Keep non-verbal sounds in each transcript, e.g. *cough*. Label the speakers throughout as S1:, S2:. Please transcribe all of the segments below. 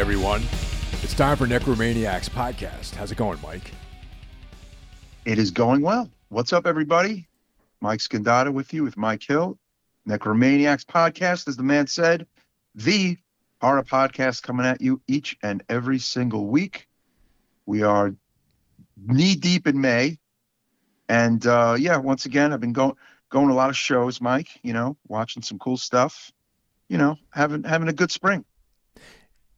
S1: Everyone. It's time for Necromaniacs podcast. How's it going, Mike?
S2: It is going well. What's up, everybody? Mike Scandata with you with Mike Hill. Necromaniacs podcast, as the man said, the horror podcast coming at you each and every single week. We are knee deep in May. And uh, yeah, once again, I've been going going a lot of shows, Mike, you know, watching some cool stuff, you know, having having a good spring.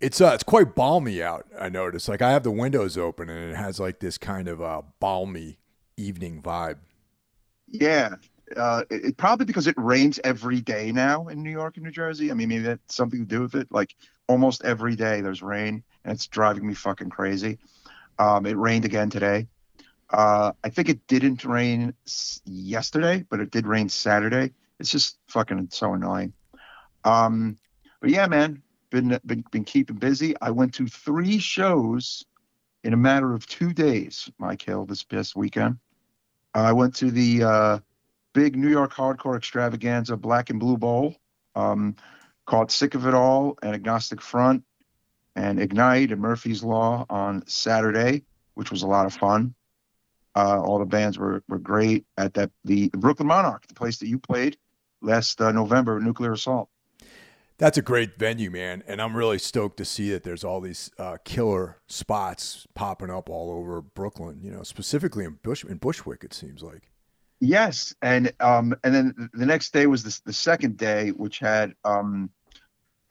S1: It's uh, it's quite balmy out. I noticed. Like I have the windows open, and it has like this kind of uh, balmy evening vibe.
S2: Yeah, uh, it, it- probably because it rains every day now in New York and New Jersey. I mean, maybe that's something to do with it. Like almost every day there's rain, and it's driving me fucking crazy. Um, it rained again today. Uh, I think it didn't rain yesterday, but it did rain Saturday. It's just fucking so annoying. Um, but yeah, man, been been been keeping busy. I went to three shows in a matter of two days. Mike Hill this past weekend. I went to the uh, big New York hardcore extravaganza Black and Blue Bowl um, Sick of It All and Agnostic Front and Ignite and Murphy's Law on Saturday, which was a lot of fun. Uh, all the bands were, were great at that the, the Brooklyn Monarch, the place that you played last uh, November, Nuclear Assault.
S1: That's a great venue, man, and I'm really stoked to see that there's all these uh, killer spots popping up all over Brooklyn. You know, specifically in Bush in Bushwick, it seems like.
S2: Yes, and um, and then the next day was the, the second day, which had um,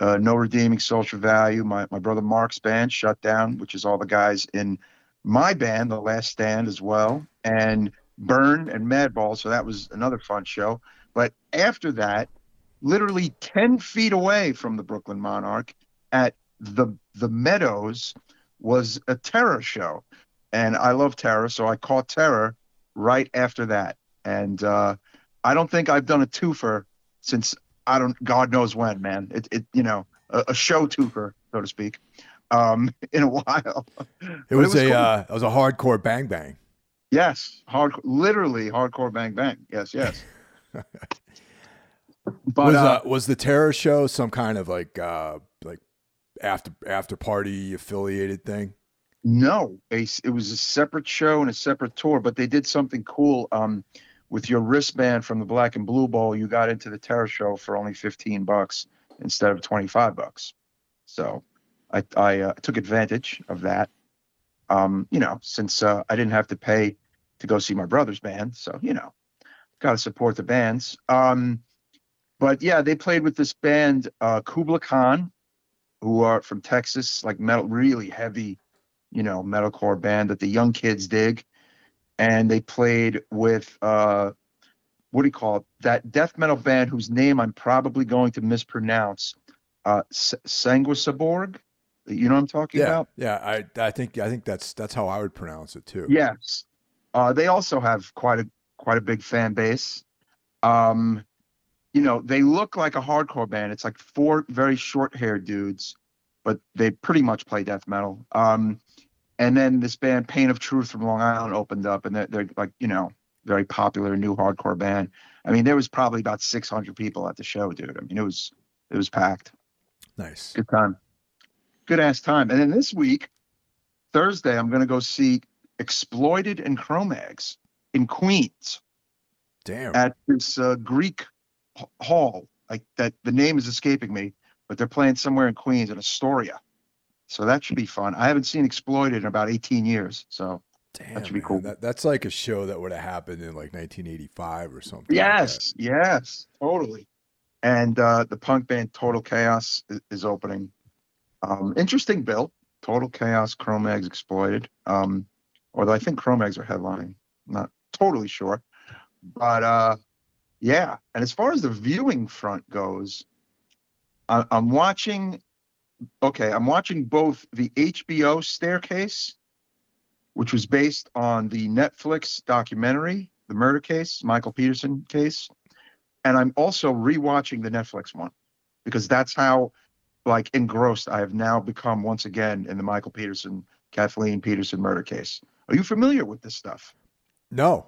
S2: uh, no redeeming social value. My my brother Mark's band shut down, which is all the guys in my band, The Last Stand, as well, and Burn and Madball. So that was another fun show. But after that, literally ten feet away from the Brooklyn Monarch, at the the Meadows, was a Terror show, and I love Terror, so I caught Terror right after that and uh, I don't think I've done a twofer since I don't God knows when, man. It, it you know a, a show twofer, so to speak, um, *laughs* in a while.
S1: It
S2: But
S1: was, a
S2: cool.
S1: uh, it was a hardcore bang bang.
S2: yes, hard, literally hardcore bang bang. Yes, yes. *laughs* but
S1: was
S2: uh,
S1: uh, was the terror show some kind of like uh, like after after party affiliated thing?
S2: no, a, it was a separate show and a separate tour, but they did something cool. Um, with your wristband from the Black and Blue Bowl, you got into the Terror Show for only fifteen bucks instead of twenty five bucks. So I, I uh, took advantage of that. Um, you know, since uh, I didn't have to pay to go see my brother's band, so you know, got to support the bands. Um, but yeah, they played with this band, uh, Kublai Khan, who are from Texas, like metal, really heavy, you know, metalcore band that the young kids dig. And they played with uh, what do you call it? That death metal band whose name I'm probably going to mispronounce, uh, S- Sanguisugabogg. You know what I'm talking
S1: Yeah,
S2: about?
S1: yeah. I I think I think that's that's how I would pronounce it too.
S2: Yes. Uh, they also have quite a quite a big fan base. Um, you know, they look like a hardcore band. It's like four very short haired dudes, but they pretty much play death metal. Um, and then this band, Pain of Truth from Long Island, opened up, and they're, they're like, you know, very popular new hardcore band. I mean, there was probably about 600 people at the show, dude. I mean, it was it was packed.
S1: Nice.
S2: Good time. Good ass time. And then this week, Thursday, I'm going to go see Exploited and Cro-Mags in Queens
S1: Damn.
S2: at this uh, Greek hall. Like that, the name is escaping me, but they're playing somewhere in Queens in Astoria. So that should be fun. I haven't seen Exploited in about 18 years. So
S1: Damn,
S2: should be
S1: man.
S2: cool.
S1: That, that's like a show that would have happened in like 1985 or something. like
S2: yes, yes, totally. And uh, the punk band Total Chaos is, is opening. Um, interesting bill. Total Chaos, Cro-Mags Exploited. Um, although I think Cro-Mags are headlining. Not totally sure. But uh, yeah. And as far as the viewing front goes, I, I'm watching. Okay, I'm watching both the HBO Staircase, which was based on the Netflix documentary, The Murder Case, Michael Peterson case, and I'm also rewatching the Netflix one because that's how like engrossed I have now become once again in the Michael Peterson, Kathleen Peterson murder case. Are you familiar with this stuff?
S1: No,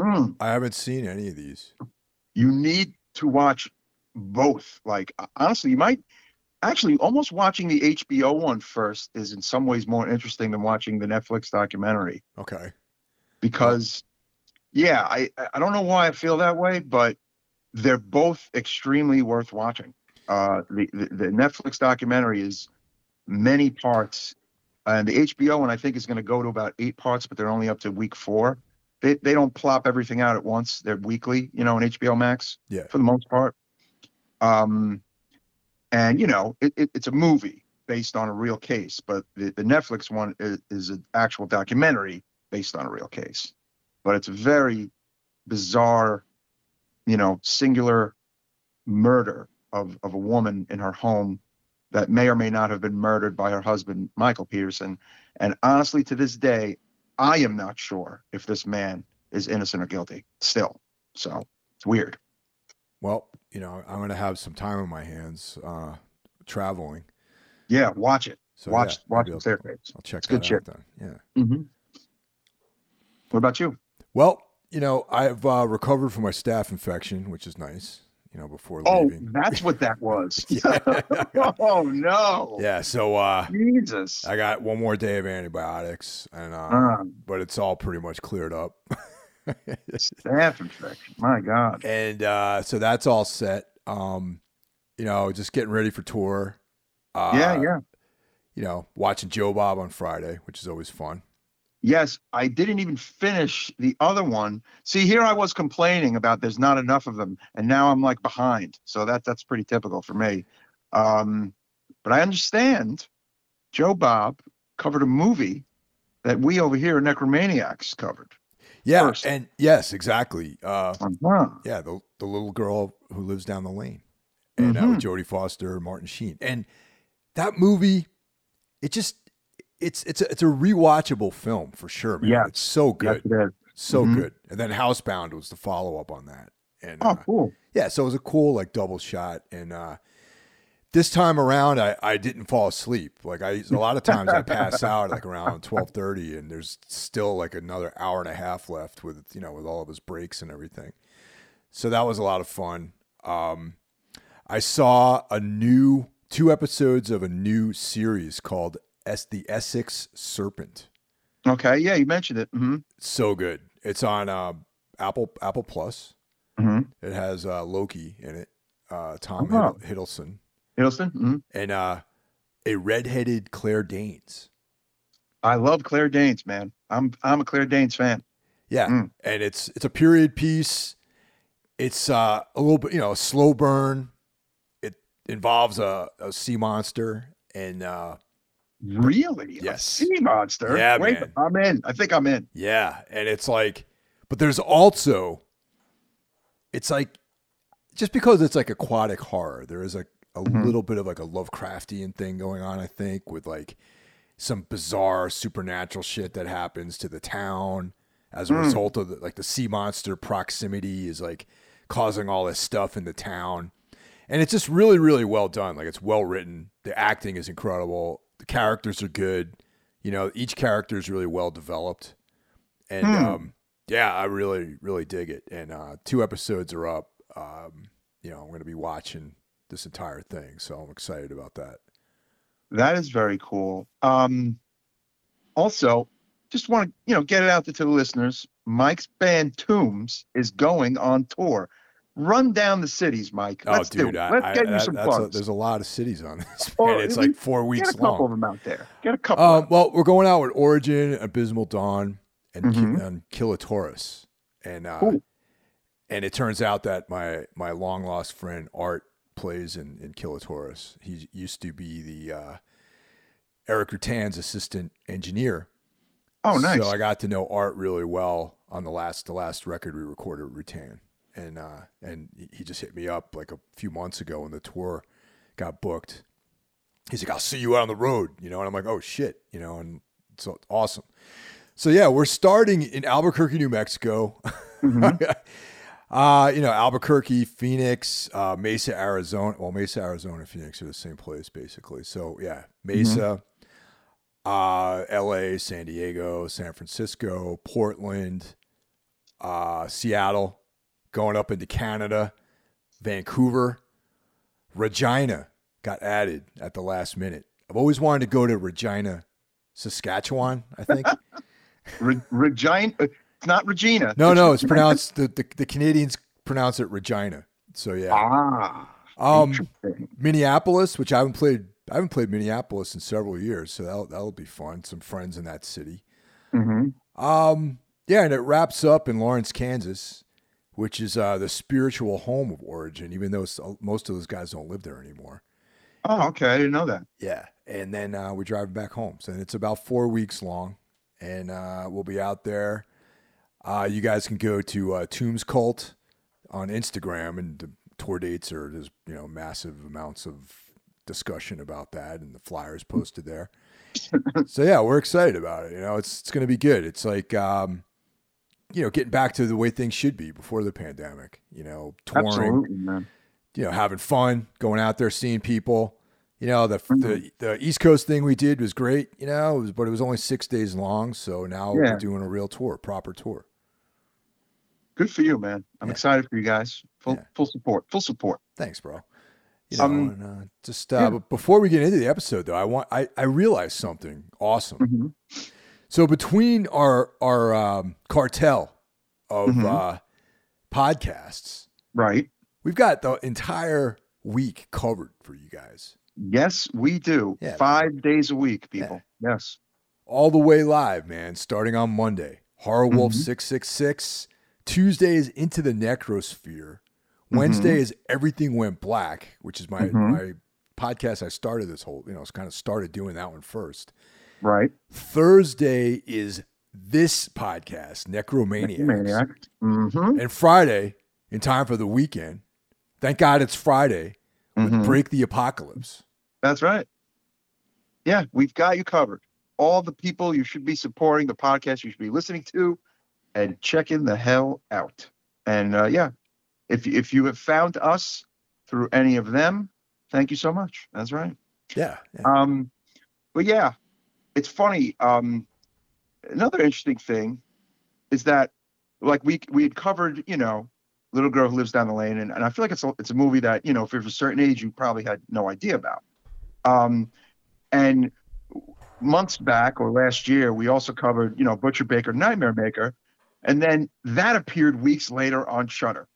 S2: Hmm.
S1: I haven't seen any of these.
S2: you need to watch both. Like honestly, you might actually almost watching the HBO one first is in some ways more interesting than watching the Netflix documentary
S1: Okay.
S2: because yeah, I I don't know why I feel that way, but they're both extremely worth watching. Uh, the, the the Netflix documentary is many parts, and the HBO one I think is going to go to about eight parts, but they're only up to week four. They they don't plop everything out at once. They're weekly, you know, on HBO Max
S1: Yeah.
S2: for the most part. Um, and you know, it, it, it's a movie based on a real case, but the, the Netflix one is, is an actual documentary based on a real case. But it's a very bizarre, you know, singular murder of, of a woman in her home that may or may not have been murdered by her husband, Michael Peterson. And honestly, to this day, I am not sure if this man is innocent or guilty still. So it's weird.
S1: Well, you know, I'm gonna have some time on my hands uh, traveling.
S2: Yeah, watch it.
S1: So
S2: watch
S1: yeah,
S2: watch the
S1: I'll,
S2: staircase.
S1: I'll check
S2: It's
S1: that
S2: good
S1: out
S2: shit.
S1: then. Yeah.
S2: Mm-hmm. What about you?
S1: Well, you know, I've uh, recovered from my staph infection, which is nice. You know, before
S2: Oh,
S1: leaving.
S2: that's what that was. *laughs* *laughs* Oh no.
S1: yeah. So uh,
S2: Jesus.
S1: I got one more day of antibiotics, and uh,
S2: Um,
S1: but it's all pretty much cleared up. *laughs*
S2: staph infection. My God.
S1: and uh, so that's all set. Um, you know, just getting ready for tour. Uh,
S2: yeah, yeah.
S1: You know, watching Joe Bob on Friday, which is always fun.
S2: Yes, I didn't even finish the other one. See, here I was complaining about there's not enough of them, and now I'm like behind. So that that's pretty typical for me. Um, but I understand. Joe Bob covered a movie that we over here at Necromaniacs covered.
S1: Yeah,
S2: First.
S1: and yes, exactly. Uh,
S2: Uh-huh.
S1: yeah, the the little girl who lives down the lane, and uh,
S2: Mhm.
S1: with Jodie Foster, Martin Sheen, and that movie, it just it's it's a, it's a rewatchable film for sure, man.
S2: Yeah.
S1: It's so good,
S2: Yes, it
S1: so
S2: Mhm.
S1: good. And then Housebound was the follow up on that, and
S2: Oh,
S1: uh,
S2: cool.
S1: yeah, so it was a cool like double shot. And uh, this time around, I, I didn't fall asleep. Like I a lot of times I pass out like around *laughs* twelve thirty, and there's still like another hour and a half left with you know with all of his breaks and everything. So that was a lot of fun. Um, I saw a new two episodes of a new series called S the Essex Serpent.
S2: Okay, yeah, you mentioned it. hmm
S1: So good. It's on uh, Apple Apple Plus.
S2: hmm
S1: It has uh, Loki in it, uh, Tom
S2: Oh.
S1: Hiddle- Hiddleston,
S2: Hiddleston. hmm
S1: and uh, a redheaded Claire Danes.
S2: I love Claire Danes, man. I'm I'm a Claire Danes fan.
S1: Yeah,
S2: Mm.
S1: and it's it's a period piece. It's uh, a little bit, you know, a slow burn. It involves a, a sea monster, and uh,
S2: Really? A sea monster.
S1: Yeah,
S2: Wait,
S1: man.
S2: I'm in. I think I'm in.
S1: yeah, and it's like, but there's also, it's like, just because it's like aquatic horror, there is like a
S2: Mhm.
S1: little bit of like a Lovecraftian thing going on. I think with like some bizarre supernatural shit that happens to the town as a
S2: Mm.
S1: result of the, like the sea monster proximity is like causing all this stuff in the town. And it's just really, really well done. Like it's well written. The acting is incredible. The characters are good. You know, each character is really well developed. And
S2: Hmm.
S1: um, yeah, I really, really dig it. And uh, two episodes are up. Um, you know, I'm going to be watching this entire thing, so I'm excited about that.
S2: That is very cool. Um, also, just want to you know get it out there to the listeners. Mike's band Tombs is going on tour. Run down the cities, Mike. Let's
S1: oh, dude,
S2: do it. Let's
S1: I-
S2: get you some
S1: that's a, there's a lot of cities on this.
S2: Or
S1: Man. It's like four weeks long.
S2: Get a couple
S1: long.
S2: of them out there. Get a couple.
S1: Um,
S2: of
S1: well, we're going out with Origin, Abysmal Dawn, and, Ki-
S2: Mhm.
S1: and and uh, and it turns out that my my long lost friend Art plays in in Kilatoris. He used to be the uh, Erik Rutan's assistant engineer.
S2: oh, nice.
S1: So I got to know Art really well on the last the last record we recorded Rutan, and uh, and he- just hit me up like a few months ago when the tour got booked. He's like, "I'll see you out on the road," you know, and I'm like, "Oh shit," you know, and so awesome. So yeah, we're starting in Albuquerque, New Mexico.
S2: Mhm. *laughs*
S1: uh, you know, Albuquerque, Phoenix, uh, Mesa, Arizona. Well, Mesa, Arizona, and Phoenix are the same place basically. So yeah, Mesa, uh, L.A., San Diego, San Francisco, Portland, uh, Seattle, going up into Canada, Vancouver, Regina, got added at the last minute. I've always wanted to go to Regina, Saskatchewan. I think. *laughs*
S2: Re- Regina. It's not Regina.
S1: No, no, it's pronounced the, the the Canadians pronounce it Regina. So yeah.
S2: Ah.
S1: Um. Minneapolis, which I haven't played. I haven't played Minneapolis in several years, so that'll that'll be fun. Some friends in that city.
S2: Mhm.
S1: Um, yeah, and it wraps up in Lawrence, Kansas, which is uh, the spiritual home of Origin, even though most of those guys don't live there anymore.
S2: Oh, okay. I didn't know that.
S1: Yeah, and then uh, we're driving back home. So it's about four weeks long, and uh, we'll be out there. Uh, you guys can go to uh, Tombs Cult on Instagram, and the tour dates are there's you know massive amounts of discussion about that, and the flyers posted there. *laughs* so yeah, we're excited about it. You know, it's it's going to be good. It's like um, you know getting back to the way things should be before the pandemic. You know, touring you know, having fun, going out there, seeing people. You know, the
S2: Mhm.
S1: the, the East Coast thing we did was great. You know, it was, but it was only six days long. So now
S2: Yeah.
S1: we're doing a real tour, proper tour.
S2: Good for you, man. I'm
S1: Yeah.
S2: excited for you guys. Full
S1: Yeah.
S2: full support. Full support.
S1: Thanks, bro. You know,
S2: Um,
S1: and, uh, just uh, before we get into the episode, though, I want I I realized something awesome.
S2: Mhm.
S1: So between our our um, cartel of
S2: Mhm.
S1: uh, podcasts,
S2: Right.
S1: we've got the entire week covered for you guys.
S2: Yes, we do.
S1: Yeah, man.
S2: Five days a week, people. Yes.
S1: all the way live, man, starting on Monday. Horror Wolf
S2: Mhm.
S1: 666. Tuesdays into the Necrosphere. Wednesday is Everything Went Black, which is my
S2: Mhm.
S1: my podcast I started this whole, you know, kind of started doing that one first.
S2: Right.
S1: Thursday is this podcast, Necromaniacs.
S2: Maniac. Mm-hmm.
S1: And Friday, in time for the weekend, thank God it's Friday, with
S2: Mhm.
S1: Break the Apocalypse.
S2: That's right. Yeah, we've got you covered. All the people you should be supporting, the podcast you should be listening to, and checking the hell out. And uh, yeah, if if you have found us through any of them, thank you so much. That's right.
S1: Yeah. yeah.
S2: Um, but yeah, it's funny. Um, another interesting thing is that, like we we had covered, you know, little girl who lives down the lane, and, and I feel like it's a it's a movie that you know, if you're of a certain age, you probably had no idea about. Um, and months back or last year, we also covered, you know, Butcher Baker, Nightmare Maker, and then that appeared weeks later on Shudder.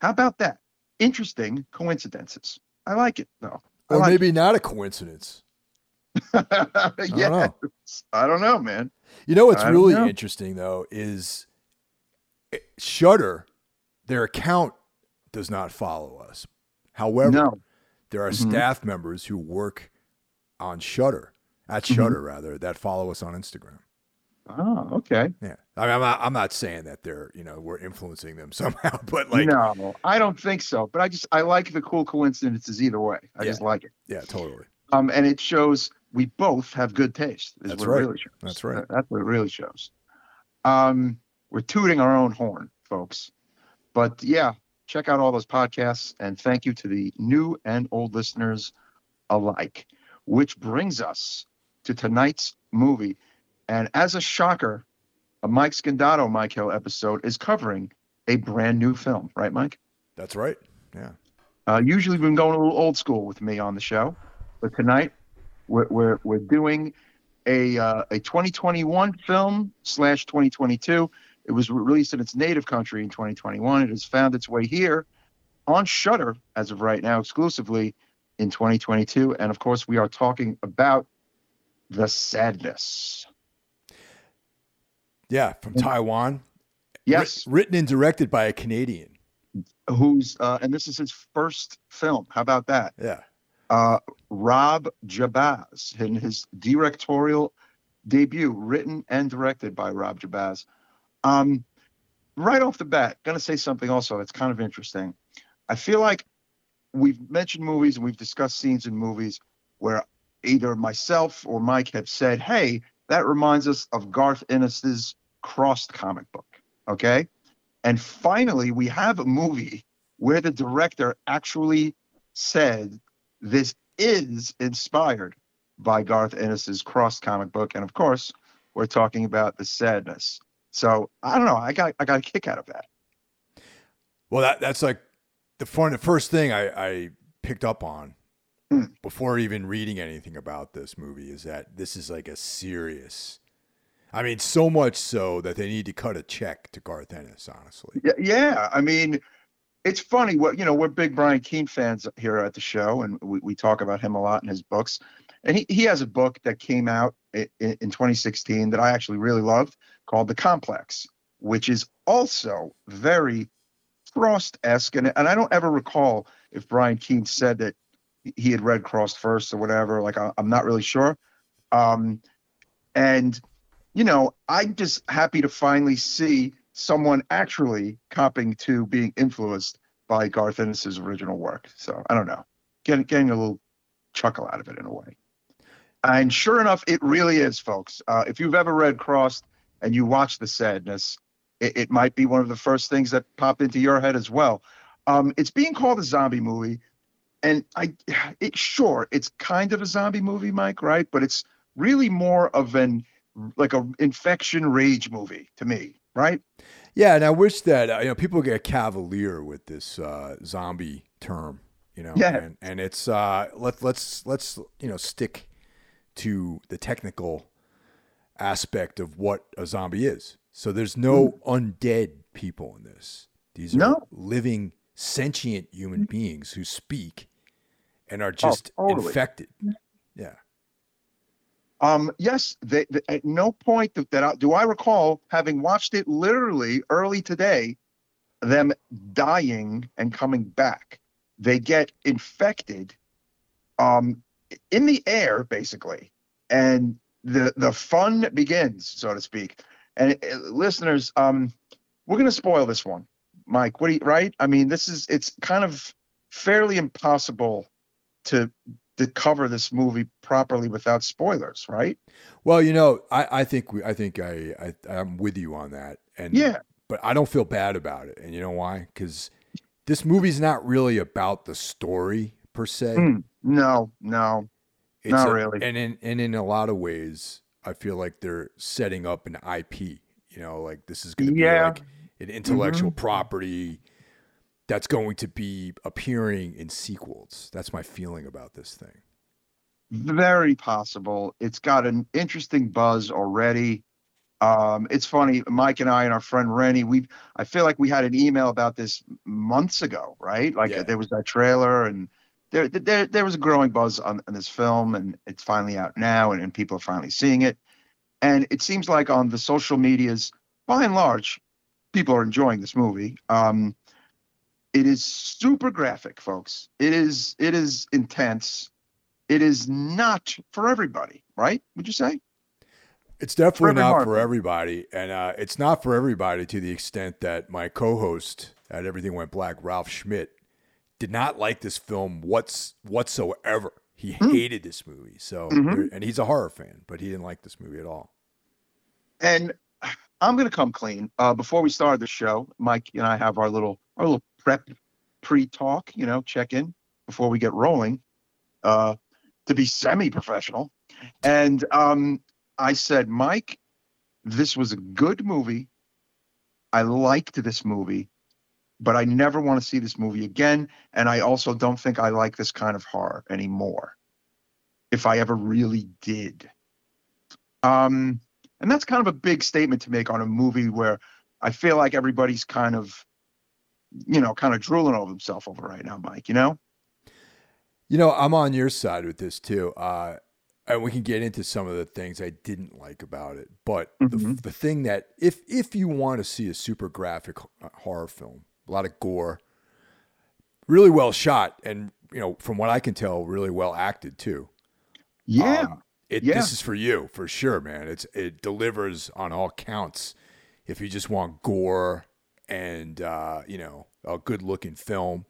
S2: How about that? Interesting coincidences. I like it though. I
S1: or
S2: like
S1: maybe not a coincidence.
S2: Yeah,
S1: know.
S2: I don't know, man.
S1: You know what's
S2: I
S1: really
S2: know.
S1: interesting though is Shudder, their account does not follow us. However,
S2: no,
S1: there are
S2: Mhm.
S1: staff members who work on Shudder at. Shudder rather that follow us on Instagram.
S2: oh, okay.
S1: Yeah, I mean, I'm not, I'm not saying that they're you know we're influencing them *laughs* somehow, but like
S2: no, I don't think so. But I just I like the cool coincidences either way. I just like it.
S1: yeah, totally.
S2: Um, and it shows we both have good taste. Is
S1: That's
S2: what
S1: right.
S2: really shows.
S1: That's right.
S2: That's what it really shows. Um, we're tooting our own horn, folks. But yeah, check out all those podcasts, and thank you to the new and old listeners alike. Which brings us to tonight's movie. And as a shocker, a Mike Scandato Mike Hill episode is covering a brand new film, right, Mike?
S1: That's right. Yeah,
S2: Uh, usually, we've been going a little old school with me on the show, but tonight we're we're, we're doing a uh, a 2021 film slash 2022. It was released in its native country in 2021. It has found its way here on Shudder as of right now, exclusively in 2022. And of course, we are talking about the sadness.
S1: yeah, from Taiwan.
S2: Yes,
S1: written and directed by a Canadian.
S2: who's uh, and this is his first film. How about that?
S1: Yeah,
S2: uh, Rob Jabbaz in his directorial debut, written and directed by Rob Jabbaz. Um, right off the bat, to say something also It's kind of interesting. I feel like we've mentioned movies and we've discussed scenes in movies where either myself or Mike have said, "Hey, that reminds us of Garth Ennis's Crossed comic book." Okay, and finally, we have a movie where the director actually said this is inspired by Garth Ennis's Crossed comic book, and of course, we're talking about the sadness. So I don't know. I got I got a kick out of that.
S1: Well, that that's like the fun. The first thing I, I picked up on
S2: Hmm.
S1: before even reading anything about this movie is that this is like a serious. I mean, so much so that they need to cut a check to Garth Ennis. Honestly,
S2: Yeah, yeah. I mean, it's funny. What you know, we're big Brian Keene fans here at the show, and we, we talk about him a lot in his books. And he, he has a book that came out in, in 2016 that I actually really loved called The Complex, which is also very Crossed-esque. And, and I don't ever recall if Brian Keene said that he had read Frost first or whatever. Like I, I'm not really sure. Um, and you know, I'm just happy to finally see someone actually copping to being influenced by Garth Ennis's original work. So I don't know, getting getting a little chuckle out of it in a way. And sure enough, it really is, folks. Uh, if you've ever read Crossed and you watch The Sadness, it, it might be one of the first things that pop into your head as well. Um, it's being called a zombie movie, and I, it sure it's kind of a zombie movie, Mike, right? But it's really more of an like a infection rage movie to me, right?
S1: yeah, and I wish that uh, you know people get cavalier with this uh, zombie term. You know,
S2: Yeah.
S1: and, and it's uh, let let's let's you know stick to the technical aspect of what a zombie is. So there's no undead people in this. These are
S2: No.
S1: living sentient human beings who speak and are just
S2: totally.
S1: infected.
S2: Um, yes, they, they- at no point that, that I, do I recall having watched it literally early today, them dying and coming back. They get infected, um, in the air basically, and the the fun begins, so to speak. And uh, listeners, um, we're gonna spoil this one, Mike. What do you right? I mean, this is it's kind of fairly impossible to to cover this movie properly without spoilers, right?
S1: Well, you know, I, I think we, I think I, I I'm with you on that. And
S2: Yeah.
S1: but I don't feel bad about it. And you know why? Because this movie's not really about the story per se.
S2: Mm, no, no.
S1: It's
S2: not
S1: a-
S2: really.
S1: And in and in a lot of ways, I feel like they're setting up an IP. You know, like this is going to
S2: Yeah.
S1: be like an intellectual property that's going to be appearing in sequels. That's my feeling about this thing.
S2: Very possible. It's got an interesting buzz already. Um, it's funny, Mike and I and our friend Rennie, we I feel like we had an email about this months ago, right? Like
S1: Yeah.
S2: there was that trailer and there, there there was a growing buzz on, on this film and it's finally out now and, and people are finally seeing it. And it seems like on the social medias, by and large, people are enjoying this movie. Um, it is super graphic, folks. It is it is intense. It is not for everybody, right? Would you say?
S1: It's definitely
S2: every
S1: not
S2: market.
S1: for everybody, and uh, it's not for everybody to the extent that my co-host at Everything Went Black, Ralph Schmidt, did not like this film what's whatsoever. He
S2: Hmm.
S1: hated this movie. So,
S2: Mhm.
S1: and he's a horror fan, but he didn't like this movie at all.
S2: And I'm gonna come clean. Uh, before we start the show, Mike and I have our little our little prep pre-talk, you know, check in before we get rolling, uh, to be semi-professional. And um, I said, Mike, this was a good movie. I liked this movie, but I never want to see this movie again. And I also don't think I like this kind of horror anymore. If I ever really did. Um, and that's kind of a big statement to make on a movie where I feel like everybody's kind of, you know, kind of drooling over himself over right now, Mike, you know?
S1: You know, I'm on your side with this too. Uh, and we can get into some of the things I didn't like about it. But the,
S2: Mhm.
S1: the thing that, if if you want to see a super graphic horror film, a lot of gore, really well shot, and you know, from what I can tell, really well acted too.
S2: Yeah.
S1: Um, it,
S2: Yeah.
S1: This is for you for sure, man. It's it delivers on all counts. If you just want gore and uh, you know a good looking film,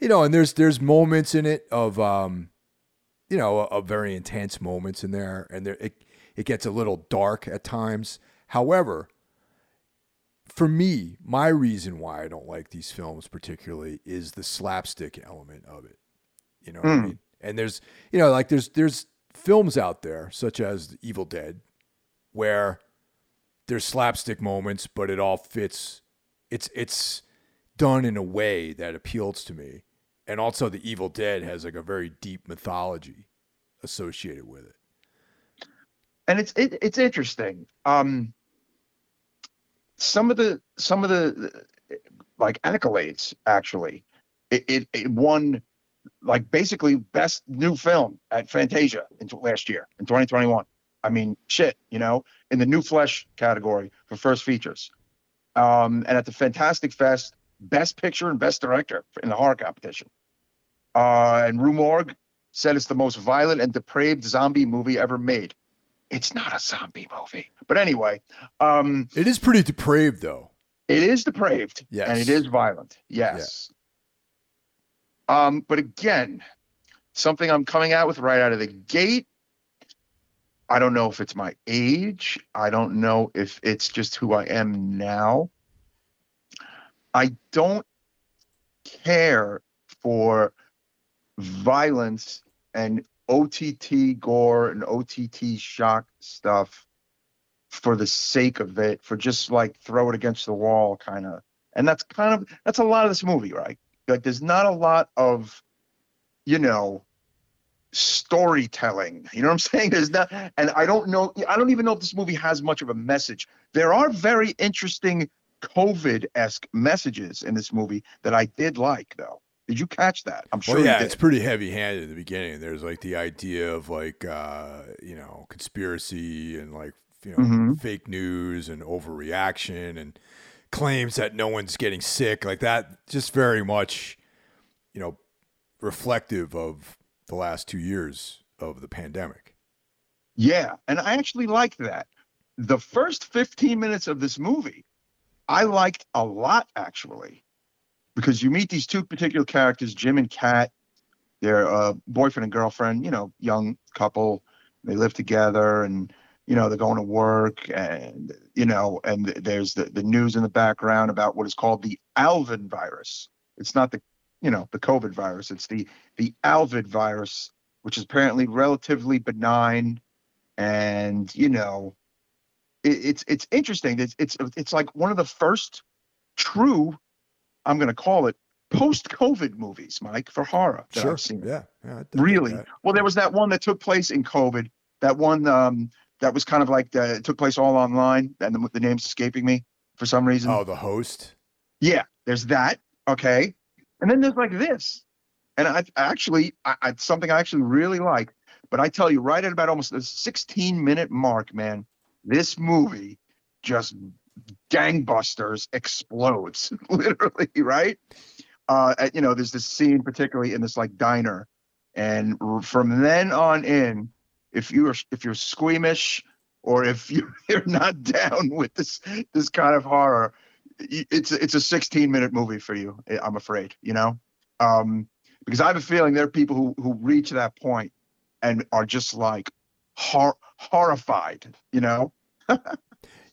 S1: you know, and there's there's moments in it of um, you know, of very intense moments in there, and there it it gets a little dark at times. However, for me, my reason why I don't like these films particularly is the slapstick element of it. You know what I
S2: Mm.
S1: mean? And there's you know like there's there's films out there such as Evil Dead where there's slapstick moments, but it all fits. It's it's done in a way that appeals to me, and also the Evil Dead has like a very deep mythology associated with it.
S2: And it's it, it's interesting. Um, some of the some of the like accolades actually, it, it, it won like basically best new film at Fantasia in last year in 2021. I mean, shit, you know, in the new flesh category for first features. Um, and at the Fantastic Fest, best picture and best director in the horror competition. Uh, and Rue Morgue said it's the most violent and depraved zombie movie ever made. It's not a zombie movie, but anyway, um,
S1: it is pretty depraved though.
S2: It is depraved,
S1: yes,
S2: and it is violent. Yes. Yeah. Um, but again, something I'm coming out with right out of the gate. I don't know if it's my age. I don't know if it's just who I am now. I don't care for violence and OTT gore and OTT shock stuff for the sake of it, for just like throw it against the wall kind of. And that's kind of that's a lot of this movie, right? Like there's not a lot of, you know, storytelling. You know what I'm saying? There's not, and I don't know. I don't even know if this movie has much of a message. There are very interesting COVID esque messages in this movie that I did like, though. Did you catch that? I'm sure.
S1: Well, yeah, it's pretty heavy handed in the beginning. There's like the idea of like uh, you know conspiracy and like you know mm-hmm. fake news and overreaction and claims that no one's getting sick like that. Just very much, you know, reflective of the last two years of the pandemic.
S2: Yeah, and I actually like that. The first 15 minutes of this movie, I liked a lot actually because you meet these two particular characters, Jim and Kat. They're a boyfriend and girlfriend, you know, young couple. They live together and, you know, they're going to work and, you know, and there's the, the news in the background about what is called the Alvin virus. It's not the, you know, the COVID virus. It's the, the Alvid virus, which is apparently relatively benign. And, you know, it, it's, it's interesting. It's, it's, it's like one of the first true I'm going to call it post-COVID movies, Mike, for horror that
S1: sure.
S2: I've seen.
S1: Yeah, yeah
S2: really. Well, there was that one that took place in COVID. That one um, that was kind of like the, it took place all online, and the, the name's escaping me for some reason.
S1: Oh, the host.
S2: Yeah, there's that. Okay, and then there's like this, and I, actually, I, I, something I actually really like. But I tell you, right at about almost the 16 minute mark, man, this movie just gangbusters explodes *laughs* literally right uh you know there's this scene particularly in this like diner and from then on in if you're if you're squeamish or if *laughs* you're not down with this this kind of horror it's it's a 16 minute movie for you i'm afraid you know um because i have a feeling there are people who who reach that point and are just like hor- horrified you know *laughs*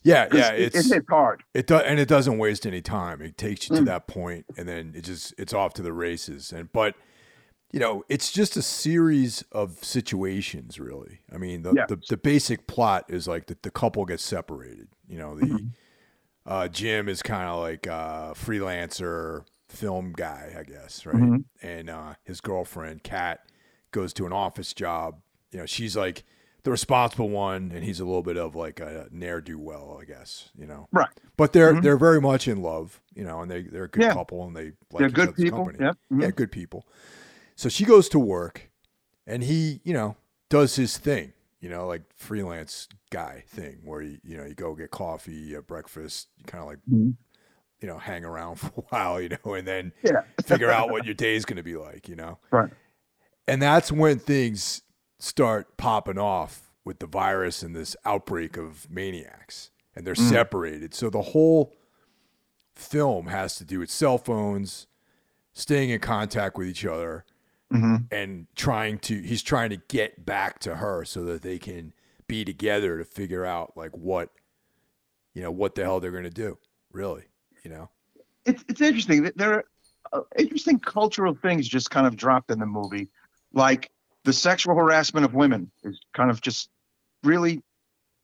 S1: Yeah, yeah, it's
S2: it, it's hard.
S1: It does, and it doesn't waste any time. It takes you to mm. that point, and then it just it's off to the races. And but you know, it's just a series of situations, really. I mean, the yeah. the, the, basic plot is like the, the couple gets separated. You know, the mm-hmm. Uh, Jim is kind of like a freelancer film guy, I guess, right? Mm-hmm. And uh, his girlfriend Kat goes to an office job. You know, she's like the responsible one, and he's a little bit of like a ne'er do well, I guess. You know,
S2: right?
S1: But they're mm-hmm. they're very much in love, you know, and they they're a good yeah. couple, and they like
S2: they're good people.
S1: Company.
S2: Yeah, mm-hmm.
S1: yeah, good people. So she goes to work, and he, you know, does his thing, you know, like freelance guy thing, where you you know you go get coffee, at breakfast, you kind of like. Mm-hmm. You know, hang around *laughs* for a while, you know, and then
S2: yeah.
S1: figure out what *laughs* your day is going to be like, you know.
S2: Right.
S1: And that's when things start popping off with the virus and this outbreak of maniacs, and they're mm. separated. So the whole film has to do with cell phones, staying in contact with each other, mm-hmm. and trying to. He's trying to get back to her so that they can be together to figure out like what, you know, what the hell they're going to do. Really, you know.
S2: It's it's interesting. There are uh, interesting cultural things just kind of dropped in the movie, like the sexual harassment of women is kind of just really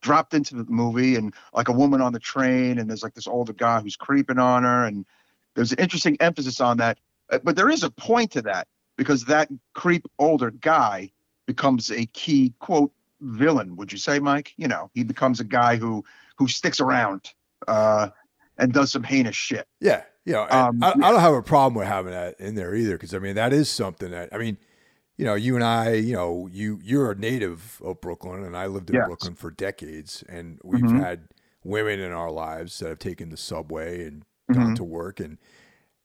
S2: dropped into the movie and like a woman on the train and there's like this older guy who's creeping on her and there's an interesting emphasis on that Uh, But there is a point to that because that creep older guy becomes a key quote villain. Would you say, Mike? You know, he becomes a guy who who sticks around uh, and does some heinous shit.
S1: Yeah, you know,
S2: Um,
S1: I, I don't have a problem with having that in there either because I mean that is something that I mean, you know, you and I, you know, you you're a native of Brooklyn and I lived in
S2: Yes.
S1: Brooklyn for decades, and we've
S2: Mhm.
S1: had women in our lives that have taken the subway and gone
S2: Mhm.
S1: to work, and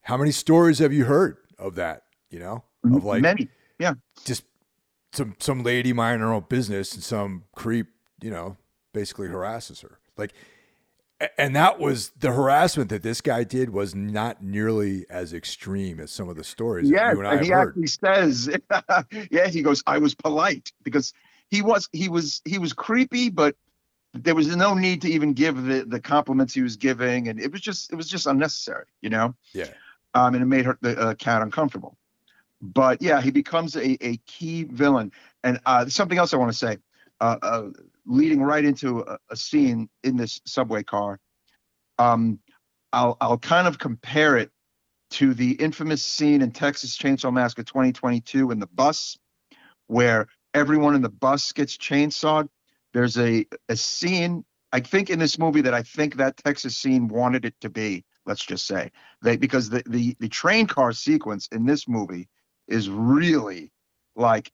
S1: how many stories have you heard of that? You know, of like
S2: Many.
S1: just some some lady minding her own business and some creep, you know, basically harasses her. Like and that was the harassment that this guy did was not nearly as extreme as some of the stories that
S2: Yes,
S1: you and I
S2: and he
S1: heard.
S2: actually says, *laughs* "Yeah." He goes, "I was polite because he was he was he was creepy, but there was no need to even give the the compliments he was giving, and it was just it was just unnecessary, you know."
S1: Yeah.
S2: Um, and it made her the uh, cat uncomfortable. But yeah, he becomes a a key villain, and uh, something else I want to say, uh, uh, leading right into a, a scene in this subway car. Um, I'll I'll kind of compare it to the infamous scene in Texas Chainsaw Massacre 2022 in the bus, where everyone in the bus gets chainsawed. There's a a scene I think in this movie that I think that Texas scene wanted it to be. Let's just say they because the the the train car sequence in this movie is really like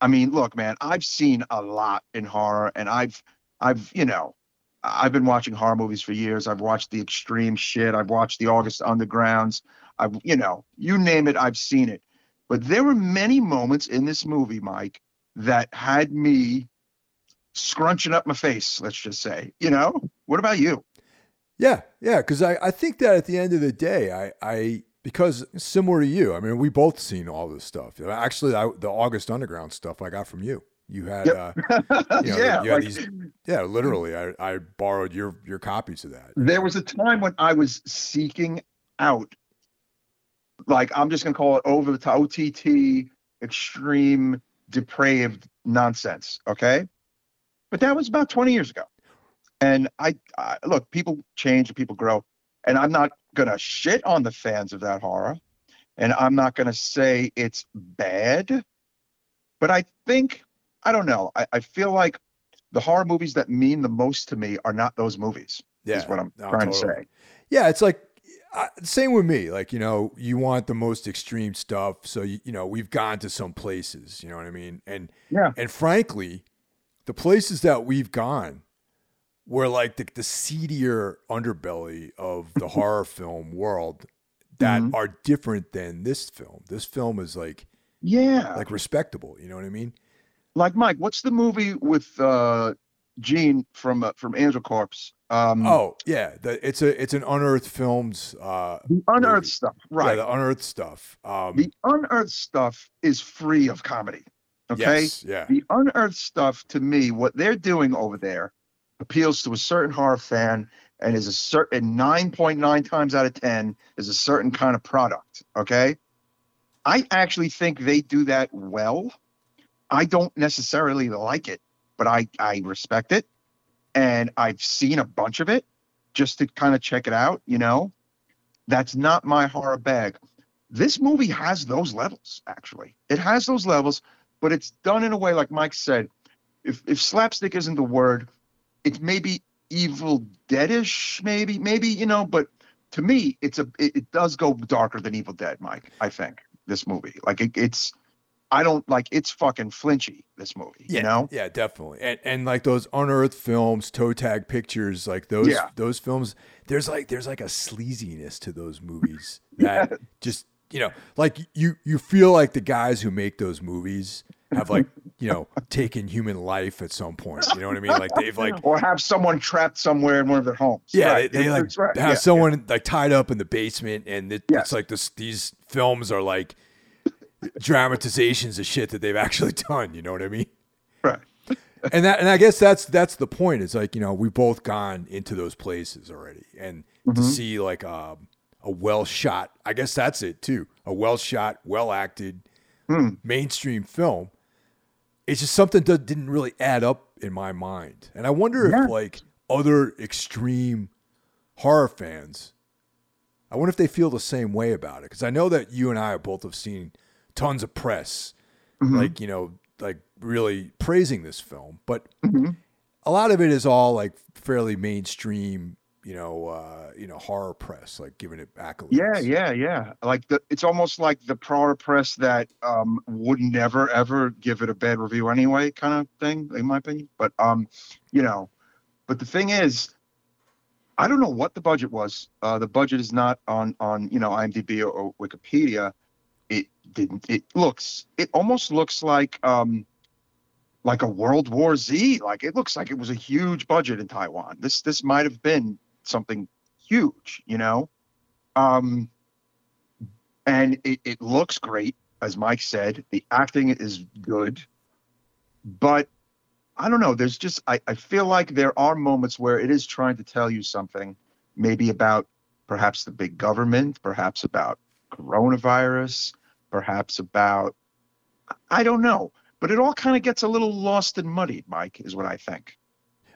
S2: I mean, look, man, I've seen a lot in horror and I've I've, you know, I've been watching horror movies for years. I've watched the extreme shit. I've watched the August Undergrounds. I've, you know, you name it, I've seen it. But there were many moments in this movie, Mike, that had me scrunching up my face, let's just say. You know? What about you?
S1: Yeah, yeah, because I, I think that at the end of the day, I, I because similar to you, I mean, we both seen all this stuff. Actually, I, the August Underground stuff I got from you. You had,
S2: Yep.
S1: uh, *laughs* you know,
S2: yeah.
S1: you had
S2: like-
S1: these, yeah, literally, I, I borrowed your your copies of that.
S2: there was a time when I was seeking out, like I'm just gonna call it over the top OTT extreme depraved nonsense. Okay, but that was about 20 years ago, and I, I look, people change and people grow, and I'm not gonna shit on the fans of that horror, and I'm not gonna say it's bad, but I think I don't know. I, I feel like the horror movies that mean the most to me are not those movies
S1: Yeah,
S2: is what I'm
S1: no,
S2: trying
S1: totally.
S2: to say.
S1: Yeah, it's like uh, same with me. Like you know, you want the most extreme stuff, so you, you know we've gone to some places. You know what I mean? And
S2: Yeah.
S1: and frankly, the places that we've gone were like the, the seedier underbelly of the *laughs* horror film world that
S2: Mhm.
S1: are different than this film. This film is like
S2: Yeah.
S1: Like, respectable. You know what I mean?
S2: Like Mike, what's the movie with uh Gene from uh, from Angel Corpse? Um
S1: Oh yeah, the, it's a it's an unearthed films. Uh,
S2: the unearthed
S1: movie.
S2: stuff.
S1: yeah,
S2: Right.
S1: the unearthed stuff. Um,
S2: the unearthed stuff is free of comedy. Okay?
S1: Yes, yeah.
S2: The unearthed stuff to me, what they're doing over there appeals to a certain horror fan and is a certain 9.9 times out of 10 is a certain kind of product. Okay. I actually think they do that well. I don't necessarily like it, but I, I respect it. And I've seen a bunch of it just to kind of check it out, you know. That's not my horror bag. This movie has those levels, actually. It has those levels, but it's done in a way, like Mike said, if, if slapstick isn't the word, it's maybe evil deadish, maybe, maybe, you know, but to me, it's a it, it does go darker than Evil Dead, Mike, I think, this movie. Like it, it's I don't like it's fucking flinchy, this movie.
S1: Yeah,
S2: You know?
S1: yeah, definitely. And and like those unearthed films, toe tag pictures, like those
S2: Yeah.
S1: those films. There's like there's like a sleaziness to those movies that *laughs* just you know, like you you feel like the guys who make those movies have like you know taken human life at some point. You know what I mean? Like they've like
S2: Or have someone trapped somewhere in one of their homes.
S1: yeah,
S2: Right.
S1: they, they like
S2: right.
S1: have
S2: Yeah,
S1: someone like tied up in the basement, and it,
S2: Yes.
S1: it's like this. These films are like dramatizations of shit that they've actually *laughs* done. You know what I mean?
S2: Right. *laughs*
S1: and that and I guess that's that's the point. It's like you know we've both gone into those places already, and to
S2: Mm-hmm.
S1: see like a, a well shot. I guess that's it too. A well shot, well acted,
S2: Hmm.
S1: mainstream film. It's just something that didn't really add up in my mind, and I wonder
S2: Yeah.
S1: if like other extreme horror fans I wonder if they feel the same way about it because I know that you and I both have seen tons of press,
S2: Mhm.
S1: like you know, like really praising this film, but
S2: Mhm.
S1: a lot of it is all like fairly mainstream, you know, uh, you know, horror press, like giving it accolades.
S2: Yeah, yeah, yeah. Like the, it's almost like the prior press that um, would never ever give it a bad review anyway, kind of thing, in my opinion. But um, you know, but the thing is, I don't know what the budget was. Uh, the budget is not on on you know IMDb or, or Wikipedia. It didn't. It looks. It almost looks like um, like a World War Z. Like it looks like it was a huge budget in Taiwan. This this might have been something huge. You know. Um, and it, it looks great, as Mike said. The acting is good, but I don't know. There's just I, I feel like there are moments where it is trying to tell you something, maybe about perhaps the big government, perhaps about coronavirus, perhaps about I don't know. But it all kind of gets a little lost and muddied, Mike, is what I think.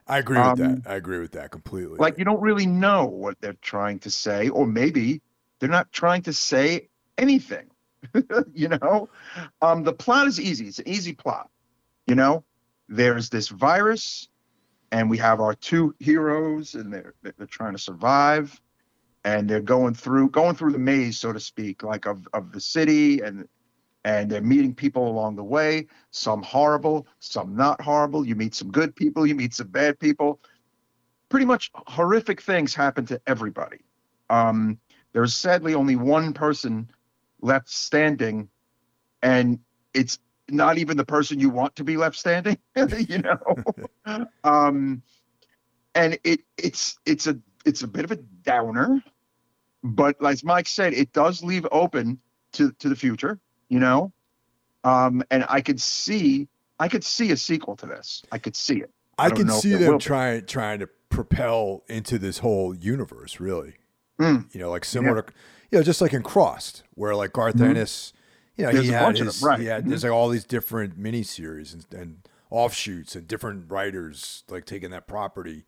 S1: I agree with
S2: Um,
S1: that. I agree with that completely.
S2: Like you don't really know what they're trying to say, or maybe they're not trying to say anything. *laughs* you know, um, the plot is easy. It's an easy plot. You know, there's this virus, and we have our two heroes, and they're they're trying to survive, and they're going through going through the maze, so to speak, like of of the city, and and they're meeting people along the way. Some horrible, some not horrible. You meet some good people, you meet some bad people. Pretty much horrific things happen to everybody. Um, there's sadly only one person left standing, and it's not even the person you want to be left standing. *laughs* you know, *laughs* um, and it it's it's a it's a bit of a downer, but as Mike said, it does leave open to to the future. You know, um, and I could see I could see a sequel to this. I could see it.
S1: I,
S2: don't
S1: can see them trying trying to propel into this whole universe, really.
S2: Mm.
S1: You know, like similar to, you know, just like in Crossed, where like Garth
S2: Mhm.
S1: Ennis, you know,
S2: There's
S1: he
S2: a
S1: had
S2: bunch of
S1: his,
S2: them, right.
S1: he had,
S2: Mhm.
S1: there's like all these different miniseries and, and offshoots and different writers like taking that property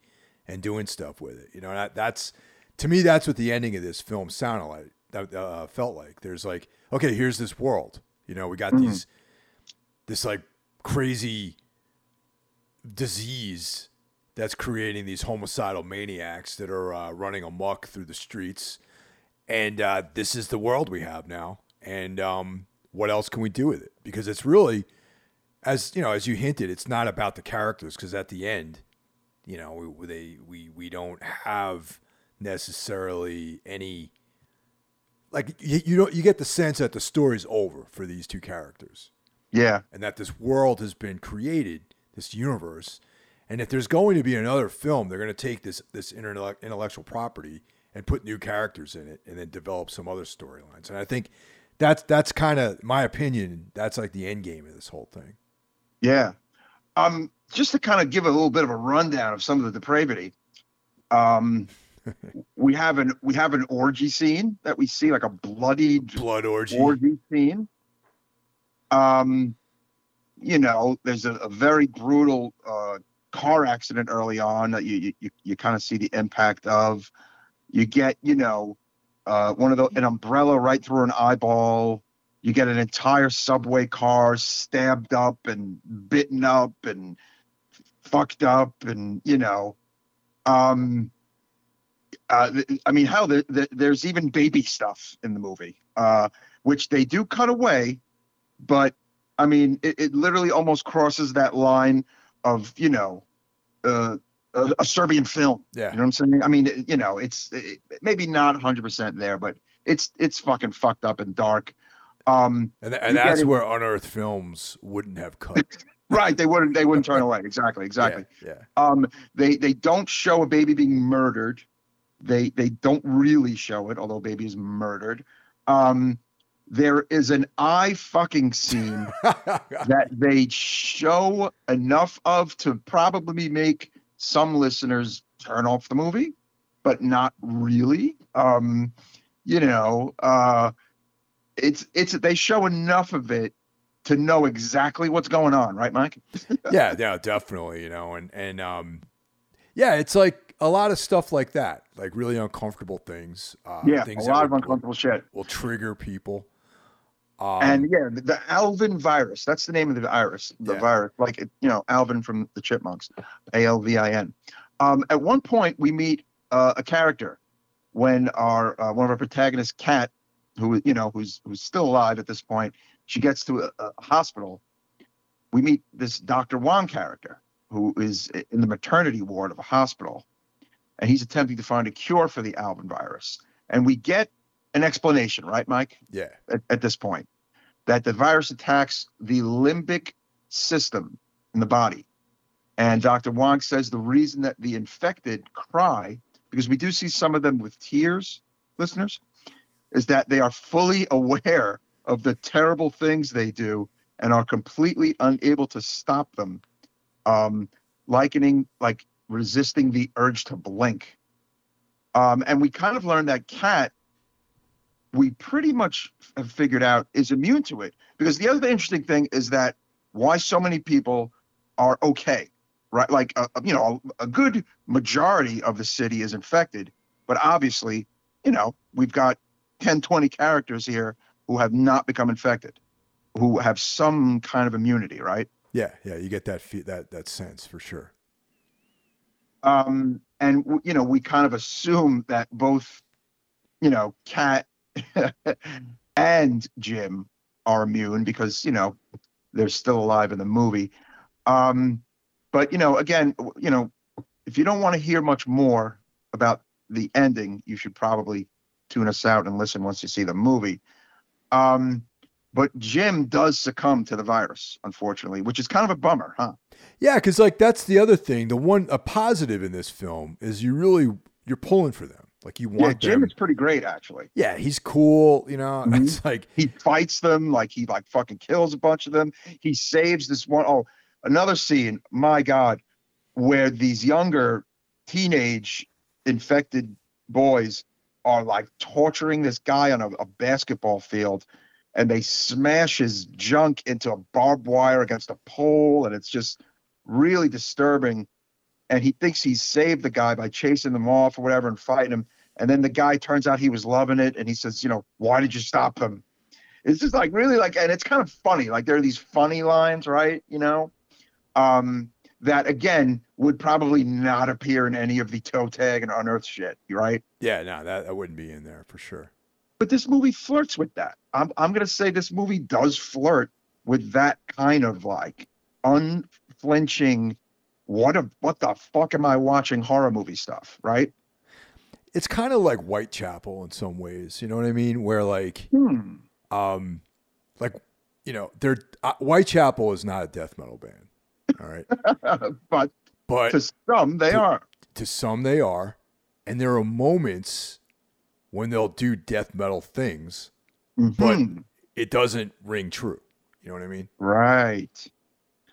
S1: and doing stuff with it. You know, that, that's to me, that's what the ending of this film sounded like. That uh, felt like there's like, okay, here's this world. You know, we got
S2: Mhm.
S1: these, this like crazy disease that's creating these homicidal maniacs that are uh, running amok through the streets. And uh, this is the world we have now. And um, what else can we do with it? Because it's really, as you know, as you hinted, it's not about the characters. Because at the end, you know, we, they we we don't have necessarily any. Like you, you don't you get the sense that the story's over for these two characters
S2: Yeah.
S1: and that this world has been created, this universe, and if there's going to be another film, they're going to take this this intellect, intellectual property and put new characters in it, and then develop some other storylines. And I think that's that's kind of my opinion. That's like the end game of this whole thing.
S2: Yeah. Um, just to kind of give a little bit of a rundown of some of the depravity. Um, we have an we have an orgy scene that we see like a bloody
S1: Blood orgy.
S2: orgy scene. Um, you know, there's a, a very brutal uh, car accident early on that you you, you kind of see the impact of. You get, you know, uh, one of the an umbrella right through an eyeball. You get an entire subway car stabbed up and bitten up and fucked up, and you know, um, uh, I mean, how the, the, there's even baby stuff in the movie, uh, which they do cut away, but I mean, it, it literally almost crosses that line of you know, uh, a, a Serbian film.
S1: Yeah.
S2: You know what I'm saying? I mean, it- you know, it's it, maybe not 100% there, but it's it's fucking fucked up and dark. Um,
S1: And, th- and that's where Unearthed Films wouldn't have cut. *laughs*
S2: right? They wouldn't they wouldn't turn away. Exactly, exactly.
S1: Yeah.
S2: Um, they they don't show a baby being murdered. They they don't really show it, although baby is murdered. Um, there is an eye fucking scene *laughs* that they show enough of to probably make some listeners turn off the movie, but not really. Um, you know, uh, it's it's they show enough of it to know exactly what's going on, right, Mike? *laughs*
S1: yeah, yeah, definitely. You know, and and um, yeah, it's like a lot of stuff like that, like really uncomfortable things. Uh,
S2: yeah,
S1: things
S2: a
S1: that
S2: lot of
S1: will-
S2: uncomfortable shit.
S1: will trigger people. Um,
S2: and yeah, the, the Alvin virus. That's the name of the virus. The
S1: Yeah.
S2: virus, like it- you know, Alvin from the Chipmunks, A L V I N. Um, at one point, we meet uh, a character when our uh, one of our protagonists, Kat, who you know, who's who's still alive at this point, she gets to a, a hospital. We meet this Dr. Wong character who is in the maternity ward of a hospital, and he's attempting to find a cure for the Alvin virus. And we get an explanation, right, Mike?
S1: yeah,
S2: at, at this point that the virus attacks the limbic system in the body. And Dr. Wong says the reason that the infected cry, because we do see some of them with tears, listeners, is that they are fully *laughs* aware of the terrible things they do and are completely unable to stop them, um, likening like resisting the urge to blink. Um, and we kind of learned that cat we pretty much have figured out is immune to it. Because the other interesting thing is that why so many people are okay, right? Like, uh, you know, a, good majority of the city is infected, but obviously, you know, we've got 10, 20 characters here who have not become infected, who have some kind of immunity, right?
S1: yeah, yeah. You get that that that sense for sure.
S2: Um, and you know we kind of assume that both you know cat *laughs* and jim are immune because you know they're still alive in the movie. Um, but you know again you know if you don't want to hear much more about the ending you should probably tune us out and listen once you see the movie. Um, but jim does succumb to the virus unfortunately which is kind of a bummer huh
S1: Yeah, because like that's the other thing. The one a positive in this film is you really you're pulling for them. Like you want.
S2: yeah jim
S1: them.
S2: is pretty great actually
S1: Yeah, he's cool. You know, *laughs*
S2: Mhm.
S1: it's like
S2: he fights them like he like fucking kills a bunch of them he saves this one oh another scene my god where these younger teenage infected boys are like torturing this guy on a, a basketball field and they smash his junk into a barbed wire against a pole and it's just really disturbing. And he thinks he's saved the guy by chasing them off or whatever and fighting him. And then the guy turns out he was loving it and he says you know why did you stop him? It's just like really like and it's kind of funny. Like there are these funny lines right you know um that again would probably not appear in any of the toe tag and unearth shit right?
S1: Yeah, no, that that wouldn't be in there for sure.
S2: But this movie flirts with that i'm, I'm going to say this movie does flirt with that kind of like unflinching what a what the fuck am i watching horror movie stuff right
S1: It's kind of like Whitechapel in some ways. You know what I mean? Where like
S2: hmm
S1: um like you know they're uh, Whitechapel is not a death metal band. All right, *laughs*
S2: but
S1: but
S2: to some they
S1: to-
S2: are
S1: to some they are and there are moments when they'll do death metal things but
S2: Mhm.
S1: it doesn't ring true. You know what i mean?
S2: Right.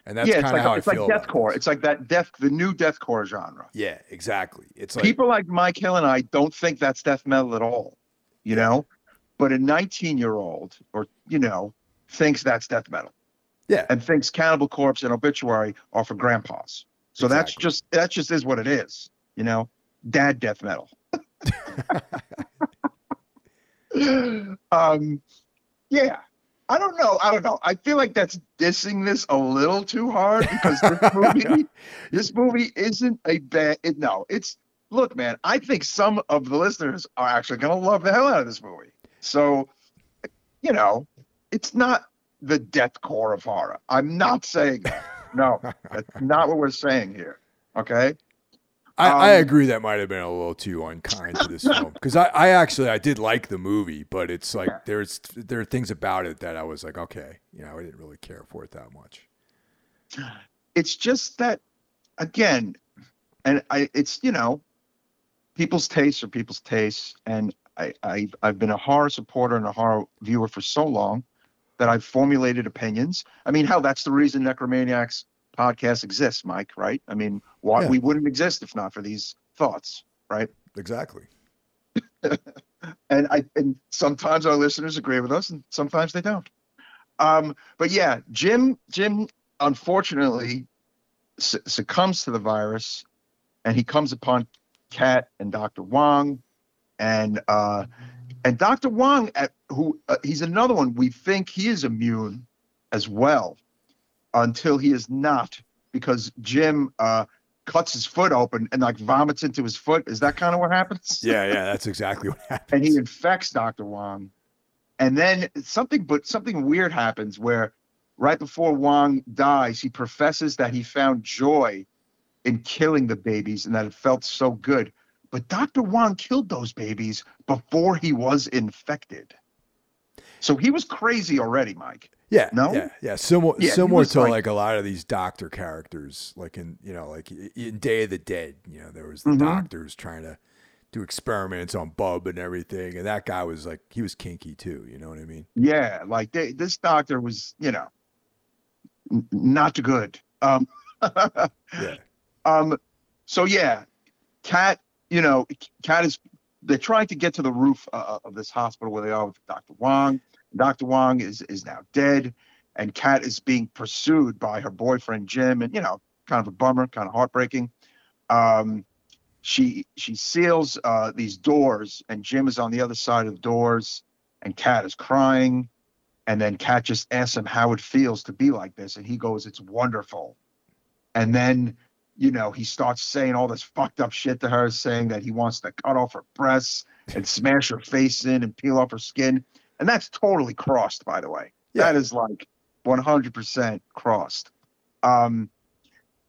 S1: And that's
S2: yeah it's
S1: of
S2: like
S1: how
S2: it's
S1: i
S2: like deathcore. it's like that death the new deathcore genre.
S1: Yeah exactly. It's like
S2: people like mike hill and i don't think that's death metal at all you know? But a 19 year old or you know thinks that's death metal.
S1: Yeah.
S2: And thinks cannibal corpse and obituary are for grandpas. So that's just that just is what it is you know? Dad death metal *laughs* *laughs* *clears throat* um yeah. I don't know. I don't know. I feel like that's dissing this a little too hard because this *laughs* movie this movie isn't a bad it, no it's look man i think some of the listeners are actually going to love the hell out of this movie. So you know it's not the death core of horror. I'm not saying that. No that's not what we're saying here okay
S1: I, I
S2: um,
S1: agree that might have been a little too unkind to this film because I, I actually I did like the movie, but it's like
S2: Yeah.
S1: there's there are things about it that I was like, okay, you know, I didn't really care for it that much.
S2: it's just that again and i it's you know people's tastes are people's tastes and I, I i've been a horror supporter and a horror viewer for so long that i've formulated opinions i mean hell that's the reason necromaniacs podcast exists mike right i mean why
S1: Yeah.
S2: we wouldn't exist if not for these thoughts right
S1: Exactly. *laughs*
S2: and I and sometimes our listeners agree with us, and sometimes they don't. Um, but yeah, Jim Jim unfortunately su- succumbs to the virus, and he comes upon Kat and Dr. Wong, and uh, and Dr. Wong, at, who uh, he's another one. We think he is immune as well, until he is not, because Jim uh, cuts his foot open and like vomits into his foot. Is that kind of what happens?
S1: Yeah, yeah, that's exactly what *laughs* happens.
S2: and he infects Dr. Wong. And then something, but something weird happens where right before Wong dies, he professes that he found joy in killing the babies and that it felt so good. But Dr. Wong killed those babies before he was infected. So he was crazy already, Mike.
S1: Yeah,
S2: No?
S1: yeah, yeah. Similar,
S2: Yeah,
S1: similar to
S2: like-
S1: like, a lot of these doctor characters, like in you know, like in Day of the Dead. You know, there was the
S2: Mhm.
S1: doctors trying to do experiments on Bub and everything, and that guy was like, he was kinky too. You know what I mean?
S2: Yeah, like they, this doctor was, you know, n- not good. Um,
S1: Yeah, *laughs*
S2: Um, so yeah, cat. you know, cat is they're trying to get to the roof uh, of this hospital where they are with Dr. Wong. Dr. Wong is is now dead, and Kat is being pursued by her boyfriend Jim, and you know, kind of a bummer, kind of heartbreaking. Um, she she seals uh, these doors, and Jim is on the other side of the doors, and Kat is crying, and then Kat just asks him how it feels to be like this, and he goes, "It's wonderful." And then you know, he starts saying all this fucked up shit to her, saying that he wants to cut off her breasts and smash her face in and peel off her skin. And that's totally crossed, by the way.
S1: Yeah.
S2: That is like 100% crossed. Um,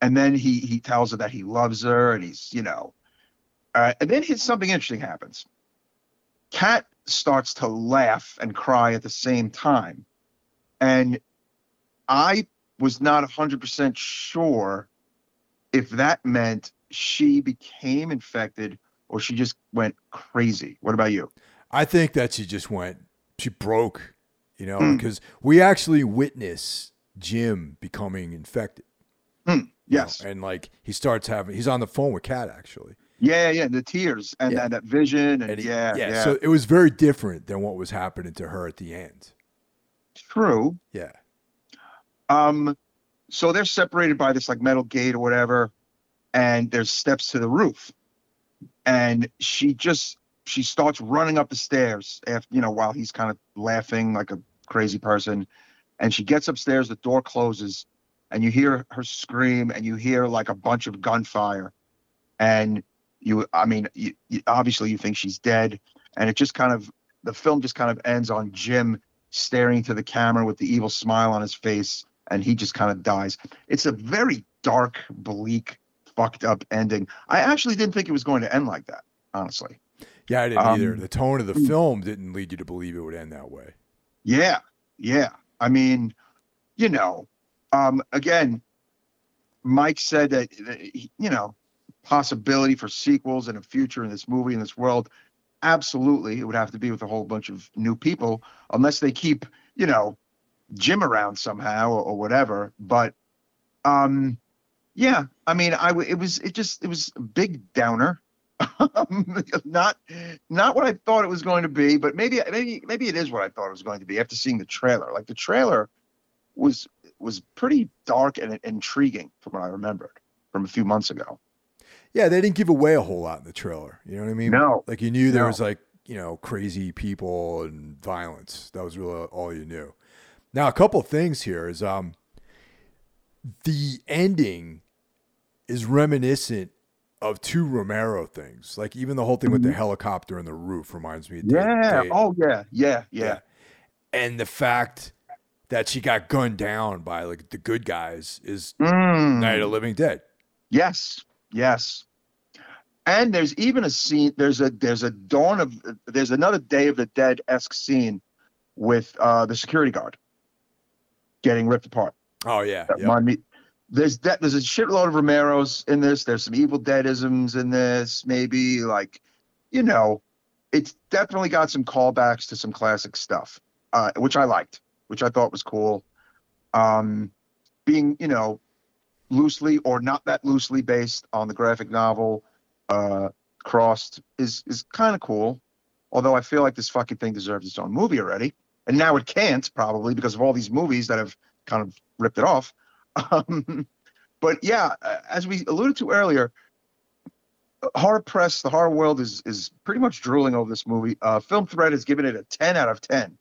S2: and then he he tells her that he loves her, and he's you know, uh, and then his, something interesting happens. Kat starts to laugh and cry at the same time, and I was not 100% sure if that meant she became infected or she just went crazy. What about you?
S1: I think that she just went, she broke. You know,
S2: Hmm.
S1: because we actually witness Jim becoming infected. you know,
S2: Yes.
S1: and like he starts having, he's on the phone with Kat actually.
S2: Yeah, yeah, the tears and,
S1: Yeah.
S2: and that vision and,
S1: And he-
S2: yeah, yeah,
S1: So it was very different than what was happening to her at the end.
S2: true.
S1: Yeah.
S2: Um, so they're separated by this like metal gate or whatever, and there's steps to the roof, and she just she starts running up the stairs after you know while he's kind of laughing like a crazy person, and she gets upstairs. The door closes, and you hear her scream, and you hear like a bunch of gunfire, and you I mean you, you, obviously you think she's dead, and it just kind of the film just kind of ends on Jim staring to the camera with the evil smile on his face and he just kind of dies. It's a very dark, bleak, fucked up ending. I actually didn't think it was going to end like that, honestly.
S1: Yeah, I didn't
S2: Um,
S1: either. The tone of the
S2: mm.
S1: film didn't lead you to believe it would end that way.
S2: Yeah, yeah. I mean, you know, um, again, Mike said that, that you know, possibility for sequels and a future in this movie in this world. Absolutely, it would have to be with a whole bunch of new people, unless they keep, you know, Jim around somehow or, or whatever. But, um, yeah, I mean, I w- it was it just it was a big downer. Um, *laughs* not not what I thought it was going to be, but maybe maybe maybe it is what I thought it was going to be after seeing the trailer. Like the trailer was was pretty dark and intriguing from what I remembered from a few months ago.
S1: Yeah, they didn't give away a whole lot in the trailer. You know what I mean?
S2: No.
S1: Like you knew there
S2: No.
S1: was like, you know, crazy people and violence. That was really all you knew. Now, a couple things here is um the ending is reminiscent of two Romero things. Like even the whole thing with the helicopter and the roof reminds me of
S2: Mm-hmm. Yeah.
S1: Day-
S2: Oh yeah. Yeah. Yeah.
S1: And the fact that she got gunned down by like the good guys is
S2: Mm.
S1: Night of Living Dead.
S2: Yes, yes. And there's even a scene. There's a there's a dawn of there's another Day of the Dead esque scene with uh, the security guard getting ripped apart.
S1: Oh yeah.
S2: That
S1: yeah.
S2: remind me. There's de- there's a shitload of Romeros in this. There's some Evil Deadisms in this. Maybe like, you know, it's definitely got some callbacks to some classic stuff, uh, which I liked, which I thought was cool. Um, being you know loosely or not that loosely based on the graphic novel uh, Crossed is is kind of cool. Although I feel like this fucking thing deserves its own movie already, and now it can't probably because of all these movies that have kind of ripped it off. Um, but yeah, as we alluded to earlier, horror press, the horror world is is pretty much drooling over this movie. Uh, Film Threat has given it a 10 out of 10.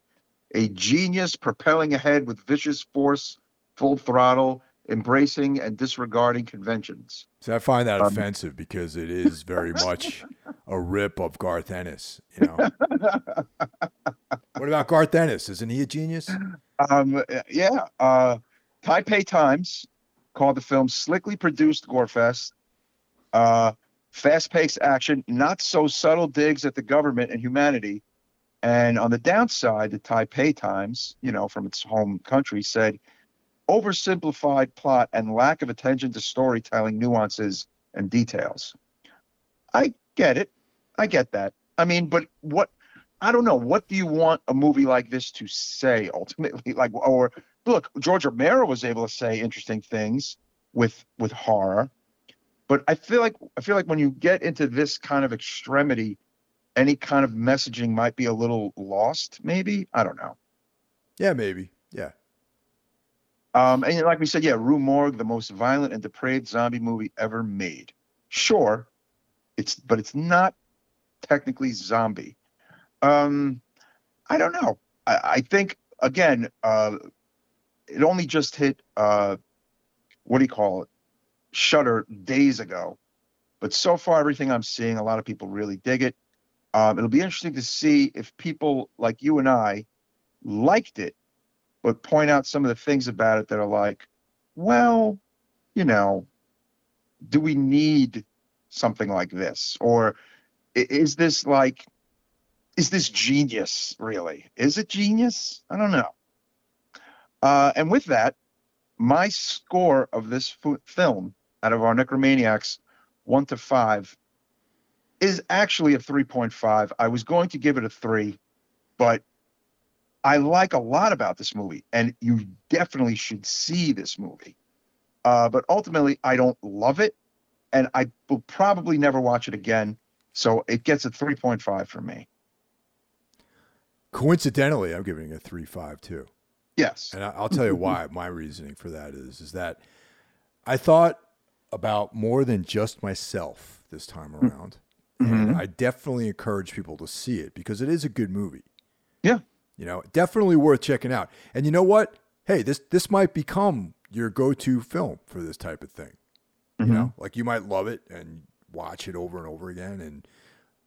S2: A genius propelling ahead with vicious force, full throttle, embracing and disregarding conventions.
S1: So I find that
S2: Um,
S1: offensive because it is very *laughs* much a rip of Garth Ennis. You know. *laughs* what about Garth Ennis? Isn't he a genius?
S2: Um, yeah. Uh, Taipei Times called the film slickly produced gorefest, uh, fast-paced action, not so subtle digs at the government and humanity. And on the downside, the Taipei Times, you know, from its home country, said oversimplified plot and lack of attention to storytelling nuances and details. I get it. I get that. I mean, but what I don't know. What do you want a movie like this to say ultimately? *laughs* Like, or look, George Romero was able to say interesting things with with horror, but I feel like I feel like when you get into this kind of extremity, any kind of messaging might be a little lost. Maybe I don't know.
S1: Yeah, maybe. Yeah.
S2: Um, and like we said, yeah, Rue Morgue, the most violent and depraved zombie movie ever made. Sure, it's but it's not technically zombie. Um, I don't know. I, I think again, uh, it only just hit. Uh, what do you call it? Shudder days ago, but so far everything I'm seeing, a lot of people really dig it. Um, it'll be interesting to see if people like you and I liked it but point out some of the things about it that are like, well, you know, do we need something like this? Or is this like, is this genius really? Is it genius? I don't know. Uh, and with that, my score of this f- film out of our Necromaniacs, one to five, is actually a 3.5. I was going to give it a three, but I like a lot about this movie, and you definitely should see this movie. Uh, but ultimately, I don't love it, and I will probably never watch it again. So it gets a 3.5 for me.
S1: Coincidentally, I'm giving a three five too.
S2: Yes.
S1: And I'll tell you why. My reasoning for that is is that I thought about more than just myself this time mm-hmm. around, and mm-hmm. I definitely encourage people to see it because it is a good movie.
S2: Yeah.
S1: You know, definitely worth checking out. And you know what? Hey, this this might become your go-to film for this type of thing. You mm-hmm. know, like you might love it and watch it over and over again, and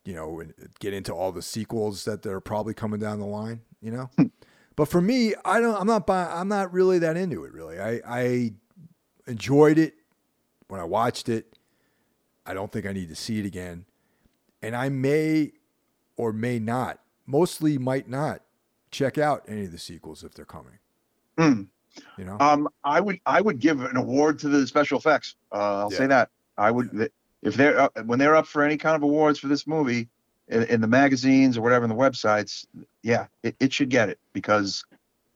S1: you know, and get into all the sequels that are probably coming down the line. You know, hmm. But for me, I don't. I'm not. Buy, I'm not really that into it. Really, I I enjoyed it when I watched it. I don't think I need to see it again, and I may or may not. Mostly, might not check out any of the sequels if they're coming.
S2: Mm.
S1: You know,
S2: Um, I would I would give an award to the special effects. Uh, I'll
S1: Yeah.
S2: say that. I would th- if they're up, when they're up for any kind of awards for this movie in, in the magazines or whatever in the websites. Yeah, it, it should get it because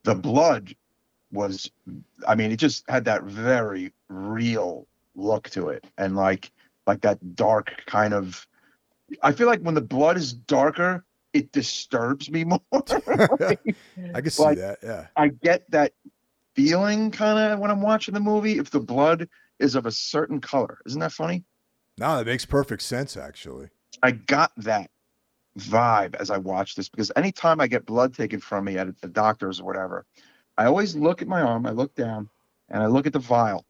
S2: the blood was. I mean, it just had that very real look to it, and like like that dark kind of. I feel like when the blood is darker, it disturbs me *laughs* more. *laughs*
S1: I can see
S2: like-
S1: that. Yeah,
S2: I get that feeling kind of when I'm watching the movie if the blood is of a certain color. Isn't that funny?
S1: no, that makes perfect sense. Actually,
S2: I got that vibe as I watch this because anytime I get blood taken from me at the doctor's or whatever, I always look at my arm, I look down, and I look at the vial.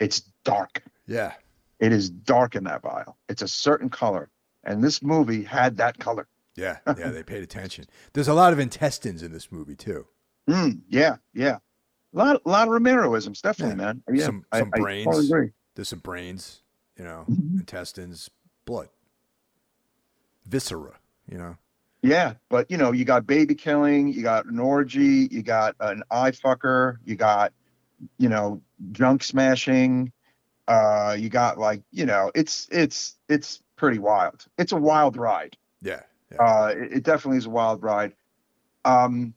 S2: It's dark.
S1: yeah,
S2: It is dark in that vial. It's a certain color. And this movie had that color.
S1: yeah, yeah. They paid attention. There's a lot of intestines in this movie too.
S2: Mm, yeah, yeah. A lot, a lot of Romeroisms, definitely,
S1: Yeah.
S2: man. Yeah,
S1: Some-
S2: I-
S1: some
S2: I
S1: brains.
S2: totally agree.
S1: There's some brains, you know,
S2: Mhm.
S1: intestines, blood, viscera. You know,
S2: Yeah, but you know, you got baby killing, you got an orgy, you got an eye fucker, you got, you know, junk smashing, uh, you got like, you know, it's it's it's pretty wild. It's a wild ride.
S1: yeah, yeah.
S2: Uh, it, it definitely is a wild ride. Um,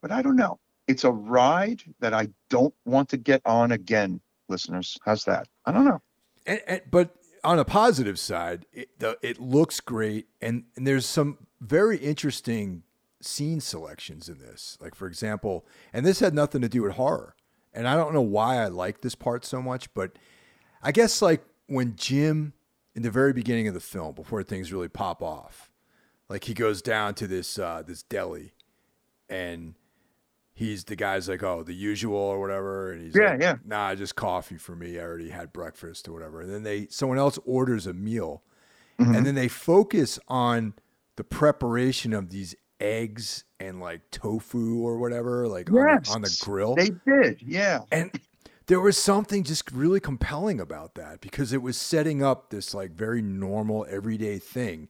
S2: but I don't know. It's a ride that I don't want to get on again, listeners. How's that? I don't know.
S1: and, and, but on a positive side, it, the, it looks great, and, and there's some very interesting scene selections in this. Like for example, and this had nothing to do with horror, and I don't know why I like this part so much, but I guess like when Jim in the very beginning of the film before things really pop off. Like he goes down to this uh, this deli, and he's the guy's like, oh, the usual or whatever, and he's
S2: Yeah,
S1: like,
S2: yeah.
S1: nah, just coffee for me. I already had breakfast or whatever. And then they someone else orders a meal,
S2: Mm-hmm.
S1: and then they focus on the preparation of these eggs and like tofu or whatever, like on, the, on the grill.
S2: They did, yeah.
S1: And there was something just really compelling about that because it was setting up this like very normal everyday thing,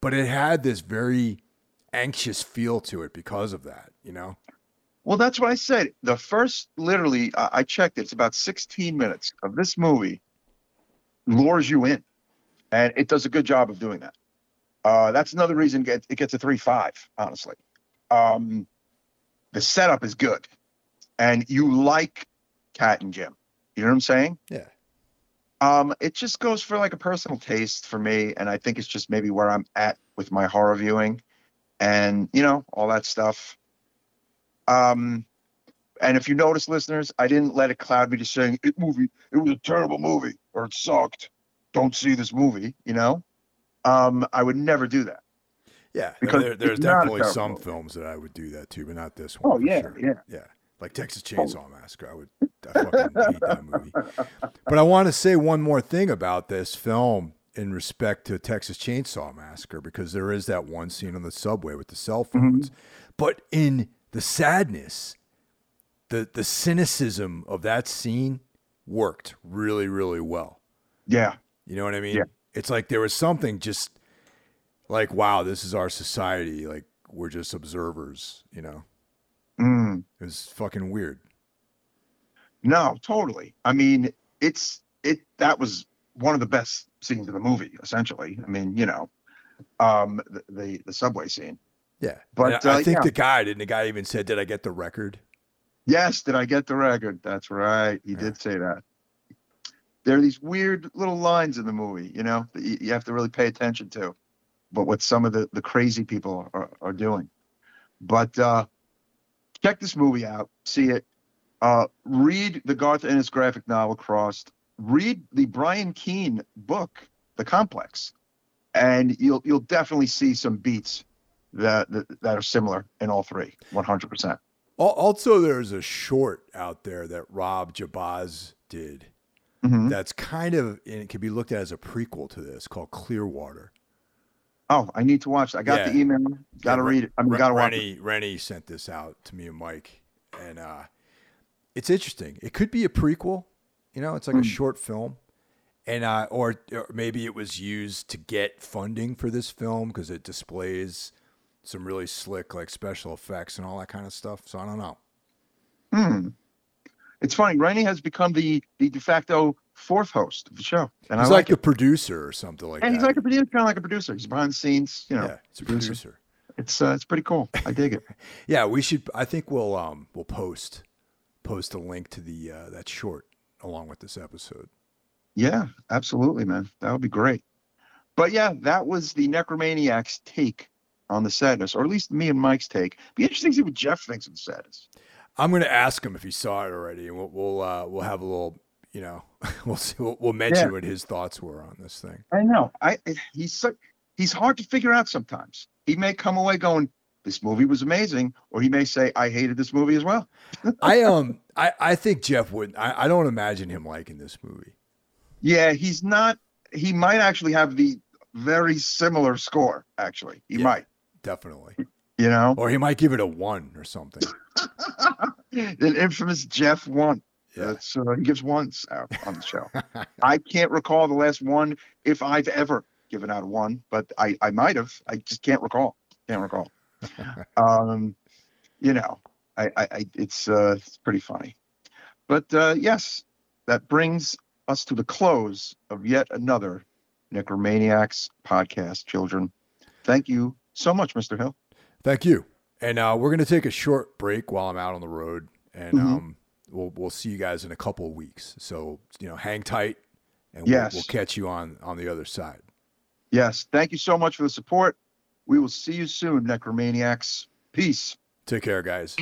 S1: but it had this very anxious feel to it because of that, you know?
S2: Well, that's what I said. The first, literally, I, I checked it. It's about 16 minutes of this movie lures you in, and it does a good job of doing that. Uh, that's another reason it, it gets a three five. Honestly, um, the setup is good, and you like Kat and Jim. You know what I'm saying?
S1: Yeah.
S2: Um, it just goes for like a personal taste for me, and I think it's just maybe where I'm at with my horror viewing, and you know all that stuff. Um, and if you notice, listeners, I didn't let it cloud me to saying it movie. It was a terrible movie or it sucked. Don't see this movie. You know, um, I would never do that.
S1: Yeah.
S2: Because
S1: there, there's
S2: it's not a
S1: definitely some
S2: movie.
S1: films that I would do that too, but not this one.
S2: Oh, yeah,
S1: sure.
S2: yeah.
S1: Yeah. Like Texas Chainsaw Massacre. I would I fucking hate that movie. But I want to say one more thing about this film in respect to Texas Chainsaw Massacre because there is that one scene on the subway with the cell phones. But in the sadness, the the cynicism of that scene worked really, really well.
S2: Yeah,
S1: You know what I mean?
S2: Yeah.
S1: It's like there was something just like, wow, this is our society. Like we're just observers, you know?
S2: Mm.
S1: It was fucking weird.
S2: no, totally. I mean, it's it. That was one of the best scenes of the movie. Essentially, I mean, you know, um, the the, the subway scene.
S1: Yeah.
S2: But,
S1: I,
S2: uh,
S1: think
S2: yeah.
S1: the guy didn't the guy even said, Did I get the record?
S2: Yes, did I get the record? That's right. He
S1: Yeah.
S2: did say that. There are these weird little lines in the movie, you know, that you, you have to really pay attention to. But what some of the, the crazy people are, are doing. But uh, check this movie out, see it. Uh, read the Garth Ennis graphic novel Crossed. Read the Brian Keene book, The Complex, and you'll you'll definitely see some beats that that, that are similar in all three, 100%.
S1: Also, there's a short out there that Rob Jabbaz did
S2: Mhm.
S1: that's kind of, and it can be looked at as a prequel to this called Clearwater.
S2: Oh, I need to watch. I got
S1: Yeah.
S2: the email. Got to
S1: Yeah,
S2: read it. I mean,
S1: Re-
S2: got to watch it.
S1: Rennie, Rennie sent this out to me and Mike, and uh, it's interesting. It could be a prequel. You know, it's like a
S2: Hmm.
S1: short film, and uh, or, or maybe it was used to get funding for this film because it displays some really slick like special effects and all that kind of stuff. So I don't know.
S2: Hmm. It's funny. Rennie has become the the de facto fourth host of the show, and
S1: He's
S2: I
S1: like,
S2: like
S1: the producer or something like
S2: And
S1: that.
S2: he's like a producer, kind of like a producer. He's behind the scenes. You know,
S1: yeah, it's a
S2: producer.
S1: producer.
S2: it's uh, it's pretty cool. I dig it. *laughs*
S1: Yeah, we should. I think we'll um we'll post post a link to the uh, that short along with this episode.
S2: Yeah, absolutely, man. That would be great. But yeah, that was the Necromaniacs take on the sadness, or at least me and Mike's take. Be interesting to see what Jeff thinks of the sadness.
S1: I'm going to ask him if he saw it already, and we'll we'll uh, we'll have a little, you know, *laughs* we'll see, we'll, we'll mention
S2: Yeah.
S1: what his thoughts were on this thing.
S2: I know. I he's so, he's hard to figure out sometimes. He may come away going, "This movie was amazing," or he may say, "I hated this movie as well." *laughs*
S1: I um I I think Jeff would. I, I don't imagine him liking this movie.
S2: Yeah, he's not. He might actually have the very similar score. Actually, he
S1: Yeah.
S2: might.
S1: Definitely,
S2: You know,
S1: or he might give it a one or something. *laughs*
S2: An infamous Jeff one.
S1: Yeah.
S2: That's uh, he gives ones out on the show. *laughs* I can't recall the last one if I've ever given out a one, but I I might have. I just can't recall. Can't recall. *laughs* um, you know, I I, I it's uh it's pretty funny, but uh, yes, that brings us to the close of yet another Necromaniacs podcast. Children, thank you so much, Mr. Hill.
S1: Thank you. And uh, we're going to take a short break while I'm out on the road, and
S2: Mhm.
S1: um, we'll we'll see you guys in a couple of weeks. So you know, hang tight, and we'll,
S2: Yes.
S1: we'll catch you on on the other side.
S2: Yes, thank you so much for the support. We will see you soon, Necromaniacs. Peace.
S1: Take care, guys.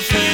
S3: I